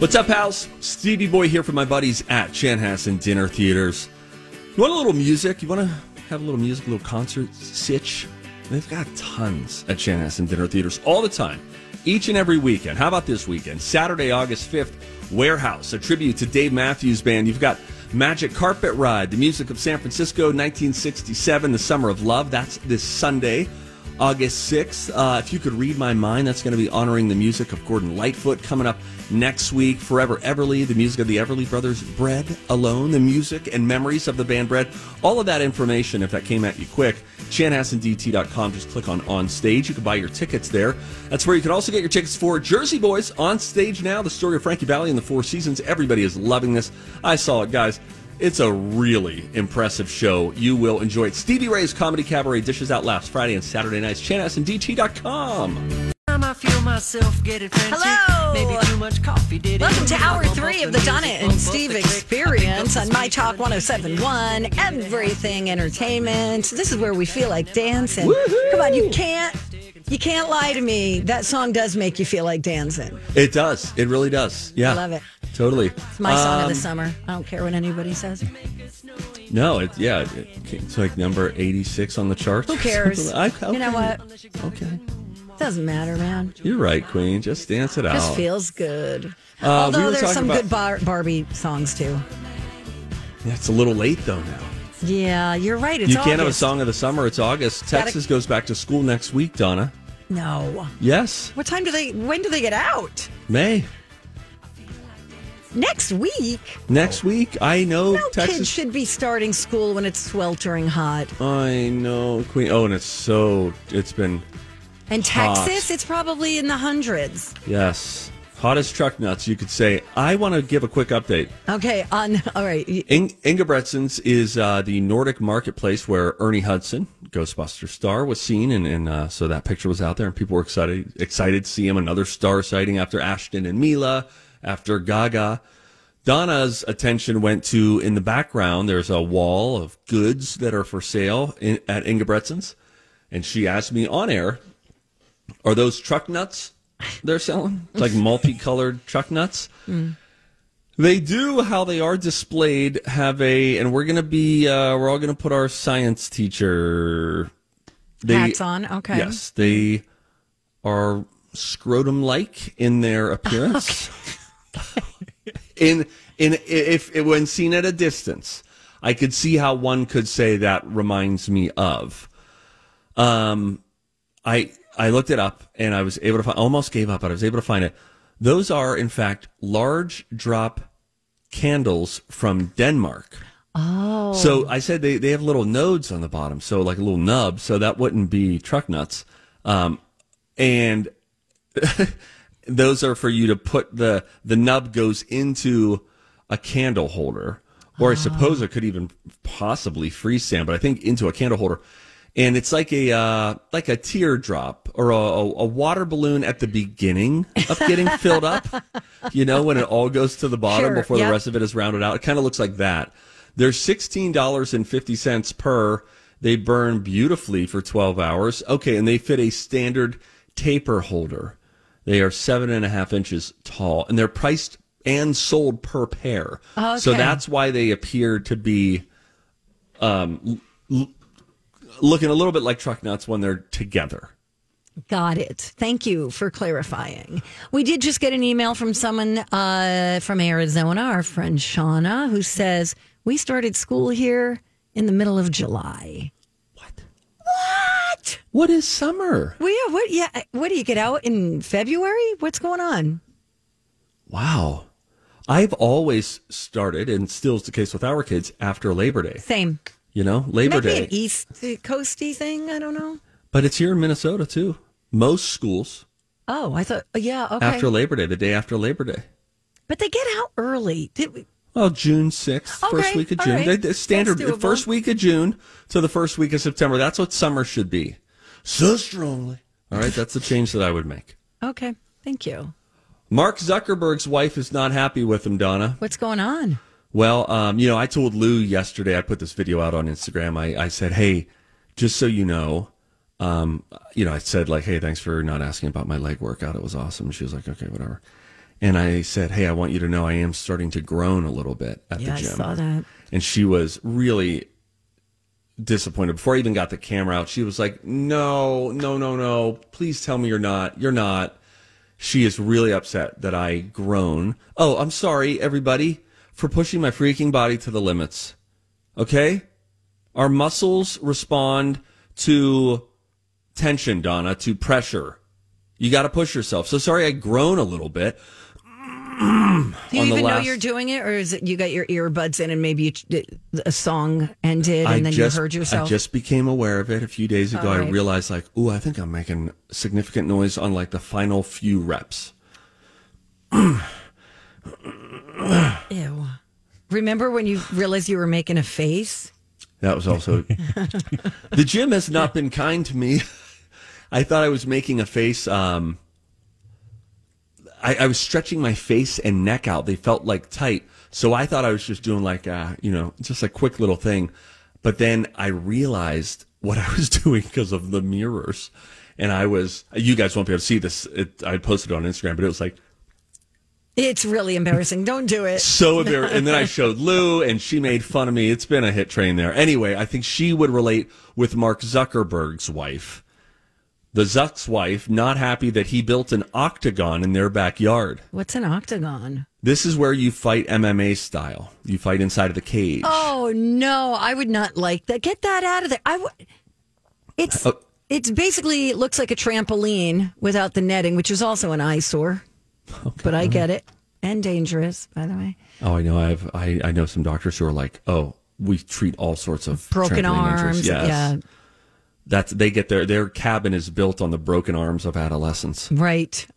What's up, pals? Stevie Boy here from my buddies at Chanhassen Dinner Theaters. You want a little music? You want to have a little music, a little concert sitch? They've got tons at Chanhassen Dinner Theaters all the time, each and every weekend. How about this weekend? Saturday, August 5th, Warehouse, a tribute to Dave Matthews Band. You've got Magic Carpet Ride, the music of San Francisco, 1967, The Summer of Love. That's this Sunday. August 6th. Uh, if you could read my mind, that's going to be honoring the music of Gordon Lightfoot coming up next week. Forever Everly, the music of the Everly Brothers. Bread Alone, the music and memories of the band Bread. All of that information, if that came at you quick, chanhassendt.com. Just click on On Stage. You can buy your tickets there. That's where you can also get your tickets for Jersey Boys on stage now. The story of Frankie Valli and the Four Seasons. Everybody is loving this. I saw it, guys. It's a really impressive show. You will enjoy it. Stevie Ray's Comedy Cabaret dishes out last Friday and Saturday nights. ChanHassenDT.com. Hello. Maybe too much coffee did Welcome to hour three of the Donna and Steve experience on My Talk 1071, Everything Entertainment. This is where we feel like dancing. Come on, you can't. You can't lie to me. That song does make you feel like dancing. It does. It really does. Yeah. I love it. Totally. It's my song of the Um, summer. I don't care what anybody says. No, it, yeah. It, it's like number 86 on the charts. Who cares? I- You know what? Okay. Doesn't matter, man. You're right, Queen. Just dance it out. Just feels good. Uh, Although were there's some about- good bar- Barbie songs too. Yeah, it's a little late, though, now. Yeah, you're right. It's you can't have a song of the summer. It's August. Gotta- Texas goes back to school next week, Donna. No. Yes. What time do they? When do they get out? May. Next week. Next week. I know No Texas. should be starting school when it's sweltering hot. I know, Queen. Oh, and it's so. It's been. And Hot. Texas, it's probably in the hundreds. Yes. Hottest truck nuts, you could say. I want to give a quick update. Okay, on all right. In- is uh, the Nordic marketplace where Ernie Hudson, Ghostbuster star, was seen, and, and uh, so that picture was out there, and people were excited excited to see him. Another star sighting after Ashton and Mila, after Gaga. Donna's attention went to in the background. There's a wall of goods that are for sale in, at Ingebretsen's, and she asked me on air, "Are those truck nuts they're selling? It's like multicolored truck nuts." They do how they are displayed have a, and we're gonna be, uh, we're all gonna put our science teacher they, Hats on. Okay. Yes, they are scrotum like in their appearance. in in if, if when seen at a distance, I could see how one could say that reminds me of. Um, I I looked it up and I was able to find, almost gave up, but I was able to find it. Those are in fact large drop candles from Denmark. Oh. So I said they, they have little nodes on the bottom, so like a little nub, so that wouldn't be truck nuts. Um, and those are for you to put the the nub goes into a candle holder, or I suppose it could even possibly freeze stand, but I think into a candle holder. And it's like a uh, like a teardrop or a, a water balloon at the beginning of getting filled up. You know, when it all goes to the bottom Sure, before yep. the rest of it is rounded out. It kind of looks like that. They're sixteen dollars and fifty cents per. They burn beautifully for twelve hours. Okay, and they fit a standard taper holder. They are seven and a half inches tall, and they're priced and sold per pair. Oh, So that's why they appear to be um, l- looking a little bit like truck nuts when they're together. Got it. Thank you for clarifying. We did just get an email from someone uh, from Arizona, our friend Shauna, who says, We started school here in the middle of July. What? What? What is summer? Well, yeah, what? Yeah, what do you get out in February? What's going on? Wow. I've always started, and still is the case with our kids, after Labor Day. Same. You know, Labor Maybe Day. an East Coasty thing. I don't know. But it's here in Minnesota too. Most schools Oh, I thought. Oh, yeah, okay. after Labor Day, the day after Labor Day. but they get out early. Did we? Well, June 6th, first week of June. right. They- they- Standard first week of June to the first week of September. That's what summer should be. So strongly. All right, that's the change that I would make. Okay, thank you. Mark Zuckerberg's wife is not happy with him, Donna. What's going on? Well, um, you know, I told Lou yesterday, I put this video out on Instagram. I, I said, hey, just so you know, um, you know, I said, like, hey, thanks for not asking about my leg workout. It was awesome. She was like, okay, whatever. And I said, hey, I want you to know I am starting to groan a little bit at Yeah, the gym. I saw that. And she was really disappointed. Before I even got the camera out, she was like, no, no, no, no. Please tell me you're not. You're not. She is really upset that I groan. Oh, I'm sorry, everybody, for pushing my freaking body to the limits. Okay? Our muscles respond to tension, Donna, to pressure. You got to push yourself. So sorry I groan a little bit. Do you even know you're doing it, or is it you got your earbuds in and maybe you, a song ended and then just, you heard yourself? I just became aware of it a few days ago. All I realized, like, oh, I think I'm making significant noise on like the final few reps. Ew. Remember when you realized you were making a face? That was also the gym has not been kind to me. I thought I was making a face. Um, I, I was stretching my face and neck out. They felt like tight, so I thought I was just doing like a, you know, just a quick little thing. But then I realized what I was doing because of the mirrors, and I was. You guys won't be able to see this. It, I posted it on Instagram, but it was like It's really embarrassing. Don't do it. so embarrassed. And then I showed Lou, and she made fun of me. It's been a hit train there. Anyway, I think she would relate with Mark Zuckerberg's wife. The Zuck's wife, not happy that he built an octagon in their backyard. What's an octagon? This is where you fight MMA style. You fight inside of the cage. Oh no, I would not like that. Get that out of there. I would. It's Oh. it's basically it looks like a trampoline without the netting, which is also an eyesore. But I get it and dangerous, by the way. Oh, I know. I have. I, I know some doctors who are like, oh, we treat all sorts of Broken trampoline injuries." arms. Yes. Yeah, That's they get their their cabin is built on the broken arms of adolescents. right.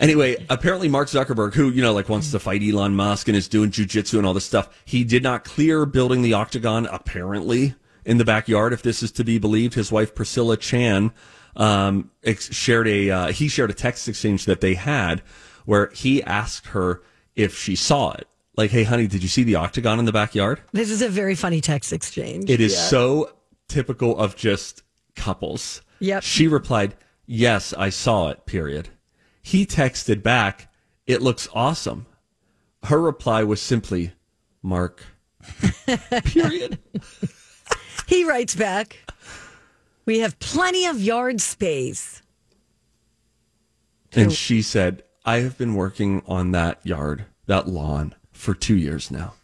Anyway, apparently Mark Zuckerberg, who, you know, like wants to fight Elon Musk and is doing jujitsu and all this stuff, he did not clear building the octagon, apparently, in the backyard, if this is to be believed. His wife, Priscilla Chan, um, ex- shared a, uh, he shared a text exchange that they had where he asked her if she saw it. Like, hey, honey, did you see the octagon in the backyard? This is a very funny text exchange. It is so typical of just couples. Yep. She replied, Yes, I saw it, period. He texted back, It looks awesome. Her reply was simply, Mark, period. He writes back, "We have plenty of yard space." And she said, I have been working on that yard, that lawn, for two years now.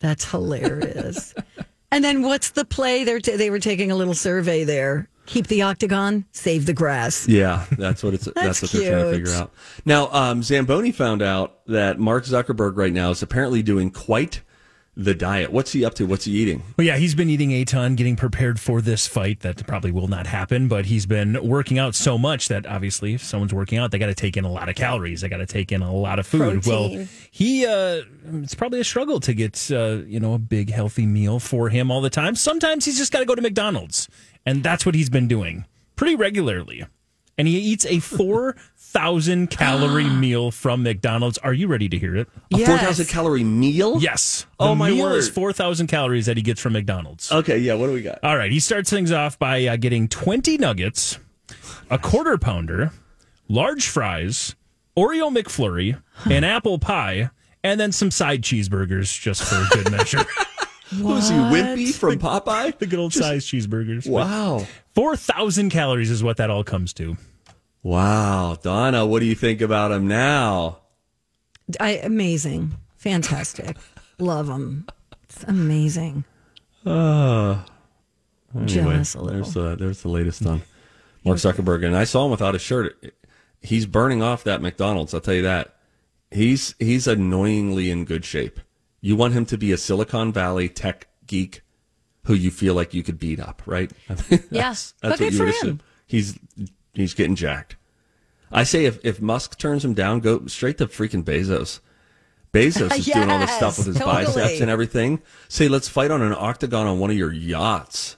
That's hilarious. and then what's the play? They they were taking a little survey there. Keep the octagon, save the grass. Yeah, that's what it's. that's, what they're trying to figure out. Now, um, Zamboni found out that Mark Zuckerberg right now is apparently doing quite the diet. What's he up to? What's he eating? Well, yeah, he's been eating a ton, getting prepared for this fight that probably will not happen. But he's been working out so much that obviously, if someone's working out, they got to take in a lot of calories. They got to take in a lot of food. Well, he uh, it's probably a struggle to get uh, you know a big healthy meal for him all the time. Sometimes he's just got to go to McDonald's, and that's what he's been doing pretty regularly. And he eats a four thousand calorie meal from McDonald's. Are you ready to hear it? A Yes. four thousand calorie meal? Yes. Oh, The my meal word. is four thousand calories that he gets from McDonald's. Okay, yeah. What do we got? All right, he starts things off by uh, getting 20 nuggets, a quarter pounder, large fries, Oreo McFlurry, an apple pie, and then some side cheeseburgers just for good measure. Who's he? Wimpy from Popeye? the good old size cheeseburgers. Wow. 4,000 calories is what that all comes to. Wow. Donna, what do you think about him now? I, amazing, fantastic, love him. It's amazing. Uh, anyway, Jealous a little. There's the, there's the latest on Mark Zuckerberg. And I saw him without a shirt. He's burning off that McDonald's, I'll tell you that. He's he's annoyingly in good shape. You want him to be a Silicon Valley tech geek who you feel like you could beat up, right? I mean, Yeah. that's, But that's good what you for would him. assume. He's he's getting jacked. I say if, if Musk turns him down, go straight to freaking Bezos. Bezos is doing all this stuff with his totally. biceps and everything. Say, let's fight on an octagon on one of your yachts.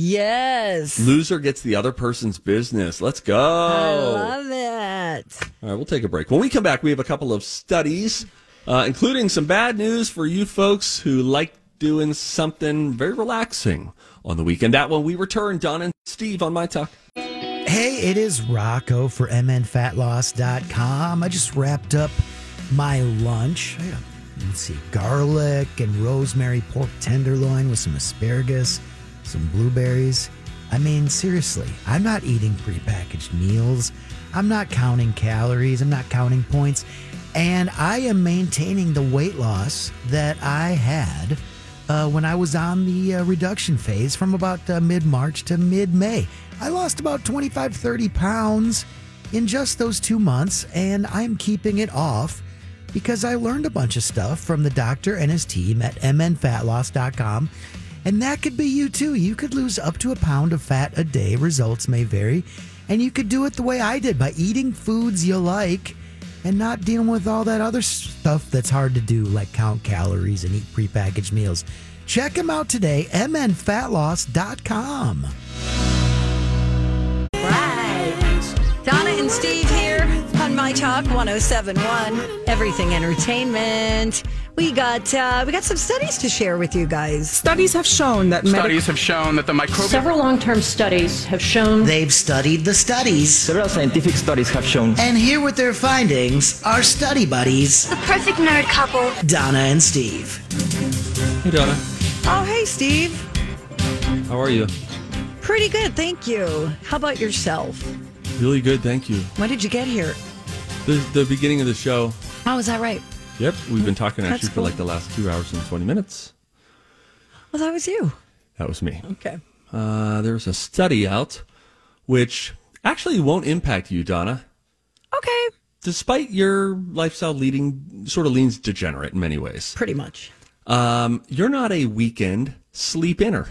Yes. Loser gets the other person's business. Let's go. I love it. All right, we'll take a break. When we come back, we have a couple of studies, uh, including some bad news for you folks who like doing something very relaxing on the weekend. That when we return, Don and Steve on My Talk. Hey, it is Rocco for MNFatLoss.com. I just wrapped up my lunch. Let's see, garlic and rosemary pork tenderloin with some asparagus, some blueberries. I mean, seriously, I'm not eating prepackaged meals. I'm not counting calories. I'm not counting points. And I am maintaining the weight loss that I had uh, when I was on the uh, reduction phase from about uh, mid March to mid May. I lost about 25, 30 pounds in just those two months, and I'm keeping it off because I learned a bunch of stuff from the doctor and his team at mnfatloss.com. And that could be you too. You could lose up to a pound of fat a day. Results may vary. And you could do it the way I did by eating foods you like and not dealing with all that other stuff that's hard to do, like count calories and eat prepackaged meals. Check them out today, mnfatloss.com. and Steve here on My Talk 1071, Everything Entertainment. We got uh, we got some studies to share with you guys. Studies have shown that medical Studies have shown that the microbial Several long term studies have shown They've studied the studies. Several scientific studies have shown And here with their findings are study buddies, The perfect nerd couple. Donna and Steve. Hey, Donna. Oh, hey, Steve. How are you? Pretty good, thank you. How about yourself? Really good, thank you. When did you get here? The, the beginning of the show. Oh, is that right? Yep, we've been talking That's actually for like the last two hours and 20 minutes. Well, that was you. That was me. Okay. Uh, there's a study out which actually won't impact you, Donna. Okay. Despite your lifestyle leading sort of leans degenerate in many ways. Pretty much. Um, you're not a weekend sleep inner.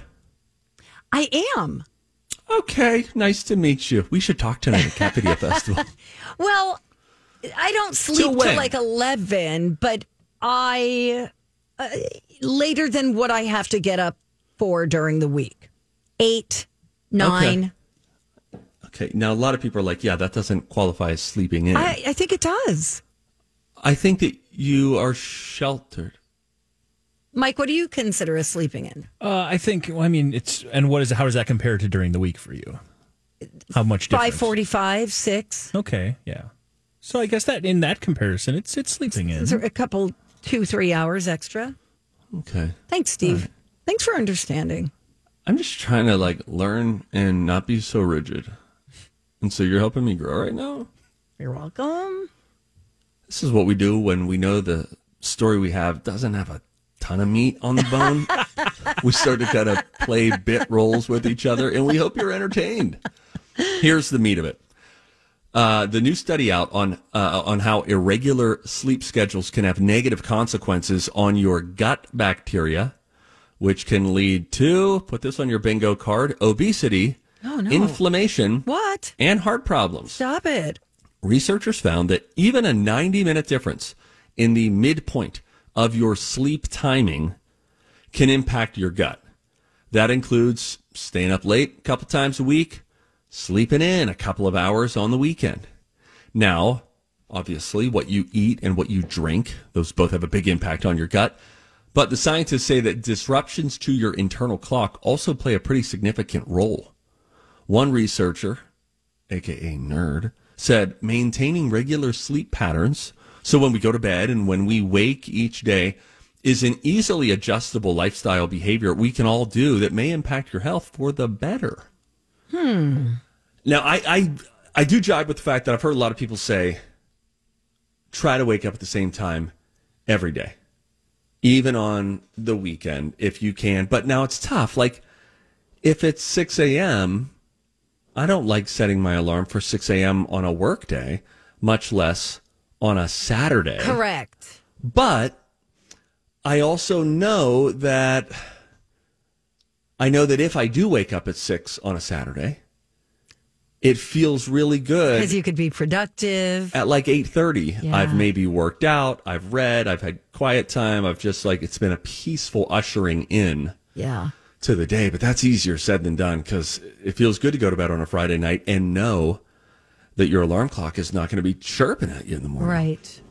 I am. Okay, nice to meet you. We should talk tonight at Cat Video Festival. Well, I don't sleep Till till, like 11, but I uh, later than what I have to get up for during the week. 8, 9. Okay, now a lot of people are like, yeah, that doesn't qualify as sleeping in. I, I think it does. I think that you are sheltered. Mike, what do you consider as sleeping in? Uh, I think. Well, I mean, it's and what is how does that compare to during the week for you? How much difference? 545, 6. Okay, yeah. So I guess that in that comparison, it's it's sleeping in. Is there a couple, two, three hours extra? Okay. Thanks, Steve. Thanks for understanding. I'm just trying to like learn and not be so rigid. And so you're helping me grow right now? You're welcome. This is what we do when we know the story we have doesn't have a ton of meat on the bone. we start to kind of play bit roles with each other and we hope you're entertained. Here's the meat of it. Uh, the new study out on uh, on how irregular sleep schedules can have negative consequences on your gut bacteria, which can lead to put this on your bingo card: obesity, Oh, no. inflammation, What? and heart problems. Stop it. Researchers found that even a 90 minute difference in the midpoint of your sleep timing can impact your gut. That includes staying up late a couple times a week, sleeping in a couple of hours on the weekend. Now, obviously, what you eat and what you drink, those both have a big impact on your gut. But the scientists say that disruptions to your internal clock also play a pretty significant role. One researcher, aka nerd, said maintaining regular sleep patterns, so when we go to bed and when we wake each day, is an easily adjustable lifestyle behavior we can all do that may impact your health for the better. Hmm. Now, I, I, I do jibe with the fact that I've heard a lot of people say, try to wake up at the same time every day. even on the weekend if you can. But now it's tough. Like if it's 6 a.m., I don't like setting my alarm for 6 a.m. on a work day, much less on a Saturday. Correct. But I also know that I know that if I do wake up at 6 on a Saturday, it feels really good Because you could be productive. at like 8.30 Yeah. i've maybe worked out i've read i've had quiet time i've just like it's been a peaceful ushering in Yeah. to the day but that's easier said than done because it feels good to go to bed on a friday night and know that your alarm clock is not going to be chirping at you in the morning Right.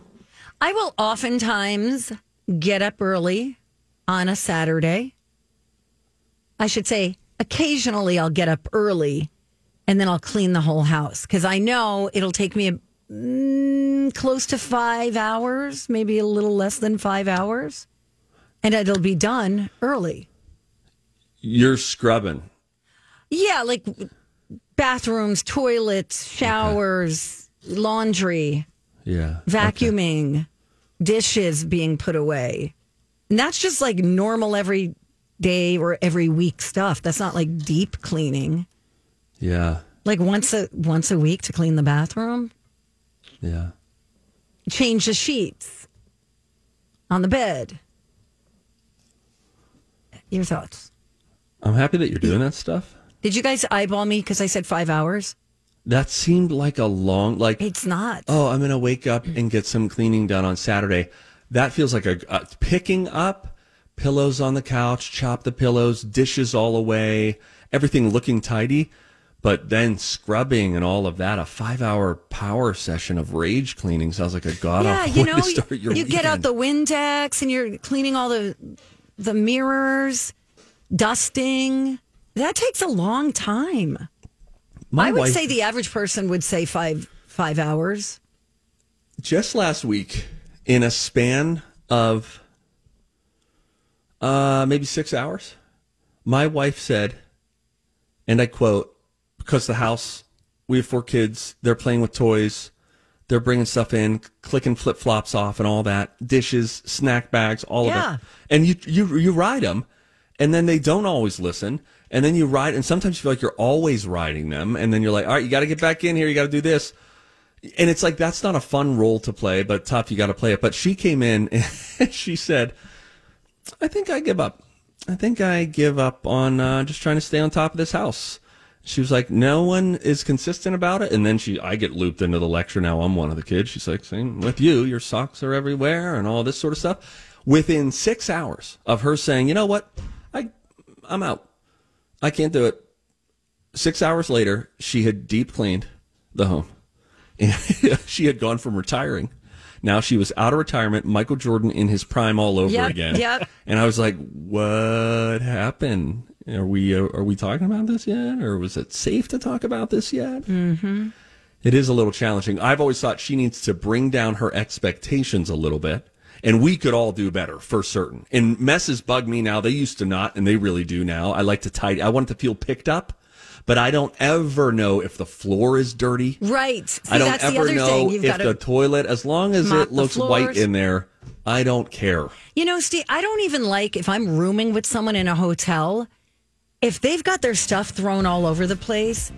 I will oftentimes get up early on a Saturday. I should say, occasionally I'll get up early and then I'll clean the whole house because I know it'll take me a, mm, close to five hours, maybe a little less than five hours, and it'll be done early. you're scrubbing Yeah, like bathrooms, toilets, showers, laundry. yeah vacuuming, dishes being put away. And that's just like normal every day or every week stuff. That's not like deep cleaning. yeah Like once a once a week to clean the bathroom, yeah change the sheets on the bed. Your thoughts? i'm happy that you're doing that stuff Did you guys eyeball me because I said five hours? that seemed like a long like It's not. oh, I'm going to wake up and get some cleaning done on Saturday. That feels like a, a picking up pillows on the couch, chop the pillows, dishes all away, everything looking tidy, but then scrubbing and all of that. A five hour power session of rage cleaning sounds like a god yeah, awful you way know, to start your you get out weekend. the Windex and you're cleaning all the the mirrors, dusting. That takes a long time. My I would wife- say the average person would say five five hours. just last week in a span of uh maybe six hours my wife said and i quote because the house we have four kids they're playing with toys they're bringing stuff in clicking flip-flops off and all that dishes snack bags all Yeah. of it and you you you ride them and then they don't always listen and then you ride and sometimes you feel like you're always riding them and then you're like all right you got to get back in here you got to do this and it's like that's not a fun role to play, but tough. You got to play it. But she came in and she said, "I think I give up. I think I give up on uh, just trying to stay on top of this house." She was like, "No one is consistent about it." And then she, I get looped into the lecture. Now I'm one of the kids. She's like, "Same with you. Your socks are everywhere and all this sort of stuff." Within six hours of her saying, "You know what? I, I'm out. I can't do it." Six hours later, she had deep cleaned the home. And she had gone from retiring. Now she was out of retirement, Michael Jordan in his prime all over Yep, again. yep. And I was like, "What happened? Are we uh, are we talking about this yet, or was it safe to talk about this yet?" Mm-hmm. is a little challenging. I've always thought she needs to bring down her expectations a little bit, and we could all do better for certain. And messes bug me now; they used to not, and they really do now. I like to tidy. I want it to feel picked up. But I don't ever know if the floor is dirty. Right. See, I don't that's the ever other know thing. You've if the toilet, as long as it looks white in there, I don't care. you know, Steve. I don't even like if I'm rooming with someone in a hotel. If they've got their stuff thrown all over the place,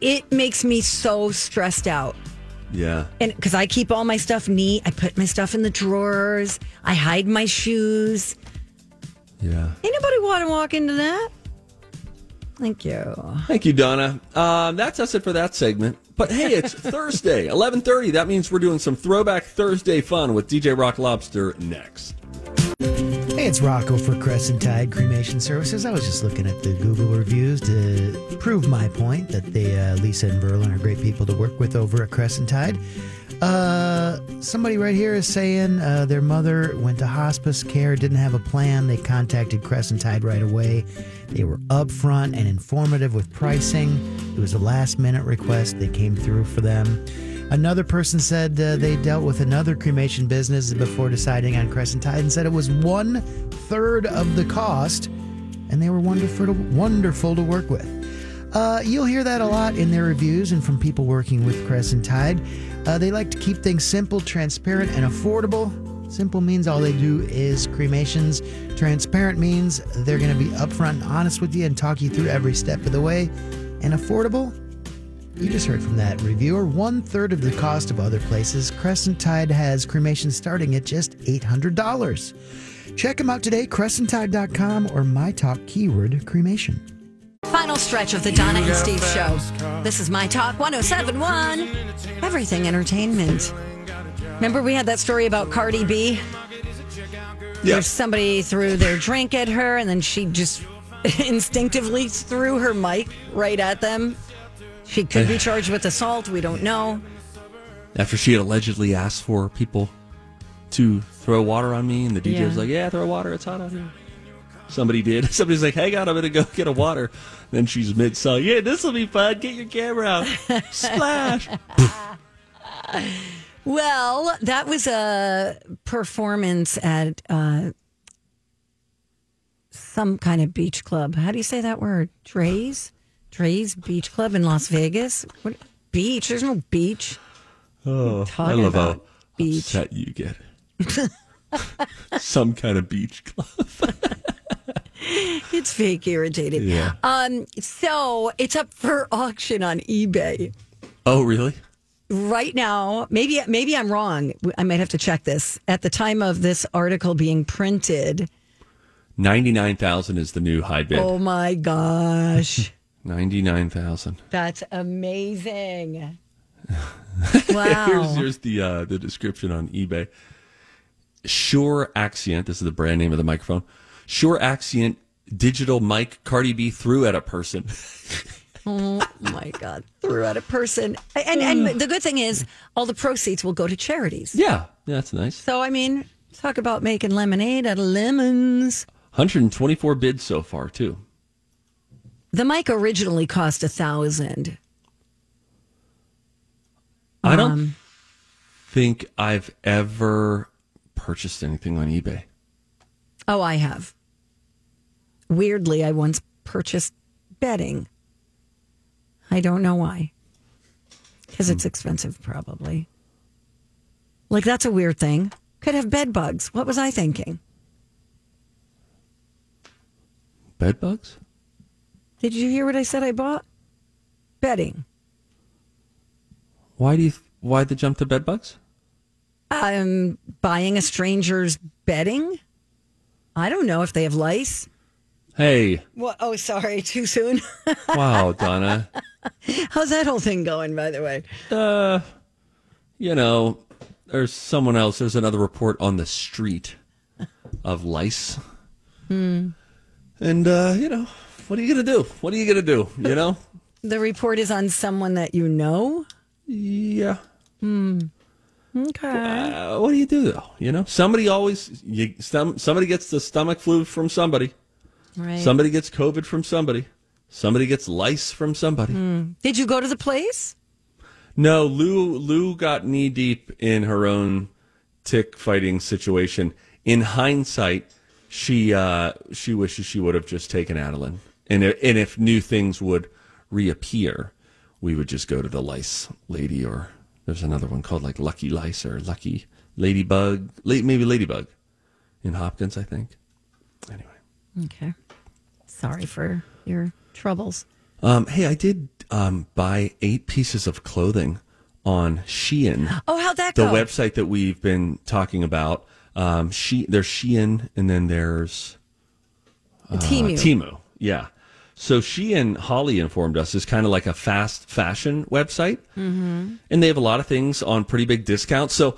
it makes me so stressed out. Yeah. and because I keep all my stuff neat, I put my stuff in the drawers. I hide my shoes. Yeah. Anybody want to walk into that? Thank you. Thank you, Donna. Um, that's us it for that segment. But hey, it's Thursday, eleven thirty. That means we're doing some Throwback Thursday fun with DJ Rock Lobster next. Hey, it's Rocco for Crescent Tide Cremation Services. I was just looking at the Google reviews to prove my point that they, uh, Lisa and Verlin are great people to work with over at Crescent Tide. Uh, somebody right here is saying uh, their mother went to hospice care, didn't have a plan. They contacted Crescent Tide right away. They were upfront and informative with pricing. It was a last minute request. They came through for them. Another person said uh, they dealt with another cremation business before deciding on Crescent Tide and said it was one third of the cost, and they were wonderful to, wonderful to work with. Uh, you'll hear that a lot in their reviews and from people working with Crescent Tide. Uh, they like to keep things simple, transparent, and affordable. Simple means all they do is cremations. Transparent means they're going to be upfront and honest with you and talk you through every step of the way. And affordable? You just heard from that reviewer. One third of the cost of other places. Crescent Tide has cremation starting at just $800. Check them out today, crescenttide.com or my talk keyword cremation. Final stretch of the Donna and Steve show. This is My Talk 1071, Everything Entertainment. Remember, we had that story about Cardi B? Yeah. There's somebody threw their drink at her, and then she just instinctively threw her mic right at them. She could be charged with assault. We don't know. After she had allegedly asked for people to throw water on me, and the DJ Yeah. was like, "Yeah, throw water. It's hot out here." Somebody did. Somebody's like, "Hang on, I'm gonna go get a water." Then she's mid song. Yeah, this will be fun. Get your camera out. Splash. Well, that was a performance at uh, some kind of beach club. How do you say that word? Drai's? Drai's Beach Club in Las Vegas? What beach? There's no beach. Oh, I love how beach. upset you get. Some kind of beach club. It's fake irritating. Yeah. Um, so it's up for auction on eBay. Oh, really? right now maybe maybe i'm wrong i might have to check this at the time of this article being printed Ninety nine thousand is the new high bid. oh my gosh Ninety nine thousand. that's amazing wow Here's here's the uh, the description on eBay. Shure Axient. This is the brand name of the microphone. Shure Axient digital mic. Cardi B threw at a person. oh my god threw at a person and and the good thing is all the proceeds will go to charities Yeah, yeah, that's nice. so i mean talk about making lemonade out of lemons 124 bids so far too. The mic originally cost a thousand I don't Um, think I've ever purchased anything on eBay. Oh, I have. Weirdly, I once purchased bedding. I don't know why. Because it's expensive, probably. Like, that's a weird thing. Could have bed bugs. What was I thinking? Bed bugs? Did you hear what I said I bought? Bedding. Why do you? Why the jump to bed bugs? I'm buying a stranger's bedding. I don't know if they have lice. Hey, What? Oh, sorry, too soon. wow, Donna. How's that whole thing going, by the way? Uh, you know, there's someone else. There's another report on the street of lice. And uh, you know, what are you gonna do? What are you gonna do? You know? The report is on someone that you know. yeah. Hmm. Okay. Uh, what do you do though? You know, somebody always you, some, somebody gets the stomach flu from somebody. Right. Somebody gets COVID from somebody. Somebody gets lice from somebody. Did you go to the place? No, Lou Lou got knee deep in her own tick fighting situation. In hindsight, she uh, she wishes she would have just taken Adeline, and if, and if new things would reappear, we would just go to the lice lady, or there's another one called like Lucky Lice or Lucky Ladybug, maybe Ladybug, in Hopkins, I think. Anyway. Okay. Sorry for your troubles. Um, hey, I did um, buy eight pieces of clothing on Shein. Oh, how'd that the go? website that we've been talking about. Um, she there's Shein, and then there's uh, Temu. Temu. Yeah. So she and Holly informed us, is kind of like a fast fashion website, mm-hmm. and they have a lot of things on pretty big discounts. So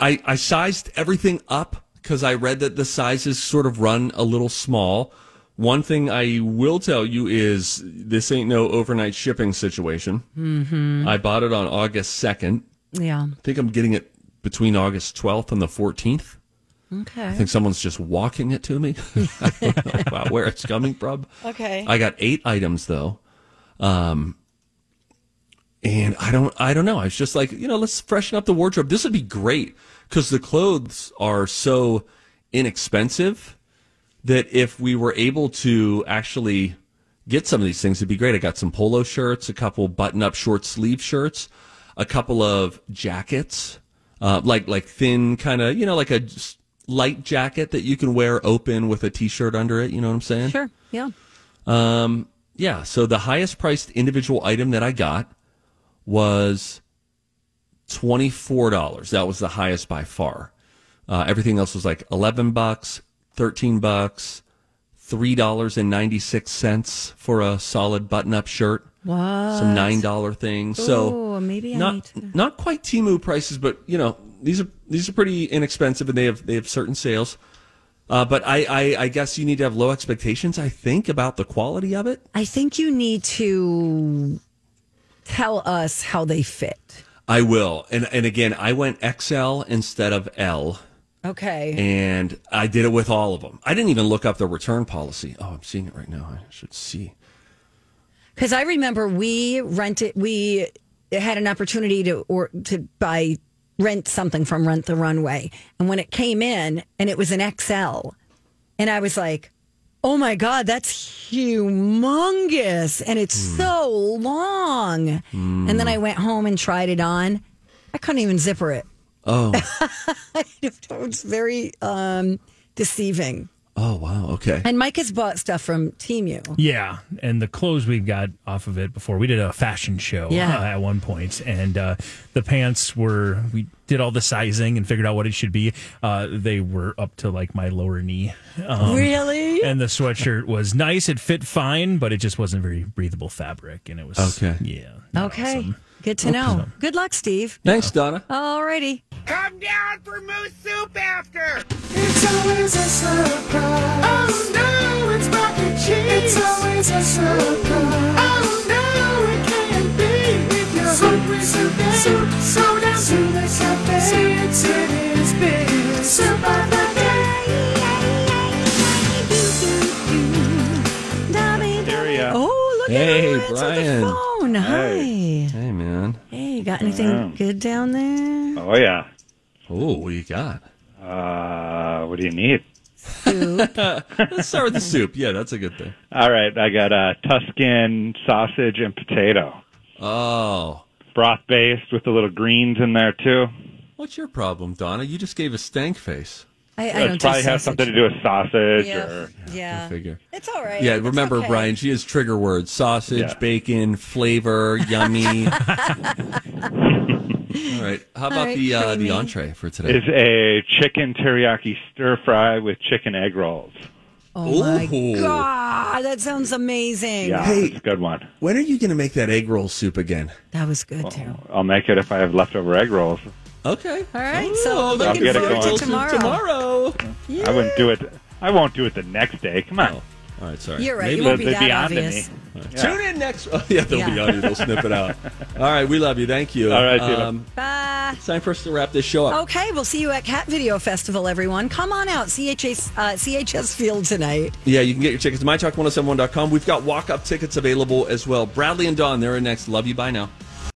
I I sized everything up because I read that the sizes sort of run a little small. One thing I will tell you is this ain't no overnight shipping situation. Mm-hmm. I bought it on August second. Yeah. I think I'm getting it between August 12th and the 14th. Okay. I think someone's just walking it to me. I don't know about where it's coming from. Okay. I got eight items though. Um, and I don't, I don't know. I was just like, you know, let's freshen up the wardrobe. This would be great because the clothes are so inexpensive that if we were able to actually get some of these things, it'd be great. I got some polo shirts, a couple button up short sleeve shirts, a couple of jackets. uh, like like thin kind of you know like a light jacket that you can wear open with a t-shirt under it. You know what I'm saying? Sure. Yeah. Um, yeah. So the highest priced individual item that I got was twenty four dollars. That was the highest by far. Uh, everything else was like eleven bucks, thirteen bucks, three dollars and ninety six cents for a solid button up shirt. What? Some nine dollar things. So maybe I not need to- not quite Temu prices, but you know these are these are pretty inexpensive and they have they have certain sales. Uh, but I, I I guess you need to have low expectations. I think about the quality of it. I think you need to tell us how they fit. I will. And and again, I went XL instead of L, Okay. and I did it with all of them. I didn't even look up the return policy. Oh, I'm seeing it right now. I should see. Because I remember we rented, we had an opportunity to or to buy rent something from Rent the Runway, and when it came in and it was an XL, and I was like, "Oh my god, that's humongous!" And it's so long. And then I went home and tried it on. I couldn't even zipper it. Oh, it was very um, deceiving. Oh wow. Okay. And Mike has bought stuff from Temu. Yeah, and the clothes we've got off of it before. We did a fashion show Yeah. uh, at one point, and uh, the pants were. We did all the sizing and figured out what it should be. Uh, they were up to like my lower knee. Um, Really? And the sweatshirt was nice. It fit fine, but it just wasn't very breathable fabric, and it was Okay. Yeah. Okay. awesome. Good to know. Good luck, Steve. Thanks, Donna. Alrighty. Come down for moose soup after. It's always a surprise. Oh no, it's mac and cheese. It's always a surprise. Oh no, it can't be. If you're hungry today, soup, so down to the cafe. It's in his big soup of the There Oh, look Hey, at. Brian. The phone. Hi. Hey, man. Hey, you got anything good down there? Oh yeah. Oh, what do you got? Uh, what do you need? Let's start with the soup. Yeah, that's a good thing. All right, I got uh, Tuscan sausage and potato, Oh, broth based with a little greens in there too. what's your problem, Donna? You just gave a stank face. I, I It don't do probably has sausage. something to do with sausage Yeah. or Yeah. Figure. It's all right. Yeah, It's remember, okay. Brian, she has trigger words sausage, Yeah. bacon, flavor, yummy. All right. How about right, the uh, the entree for today? is a chicken teriyaki stir fry with chicken egg rolls. Oh my Ooh. god, that sounds amazing. Yeah, Hey. it's a good one. when are you going to make that egg roll soup again? That was good too. I'll make it if I have leftover egg rolls. Okay. All right, so Oh, looking get it forward going. to tomorrow. Tomorrow. I wouldn't do it. I won't do it the next day. Come on. All right. Sorry. You're right. Maybe you won't be they'd that be on to obvious. me. Tune in next. Oh, yeah, they'll be Yeah. on you. They'll snip it out. All right. We love you. Thank you. All right, Tina. Um, Bye. it's time for us to wrap this show up. Okay, we'll see you at Cat Video Festival, everyone. Come on out, CHS, uh, CHS Field tonight. Yeah, you can get your tickets at mytalk1071.com. We've got walk up tickets available as well. Bradley and Dawn, they're in next. Love you. Bye now.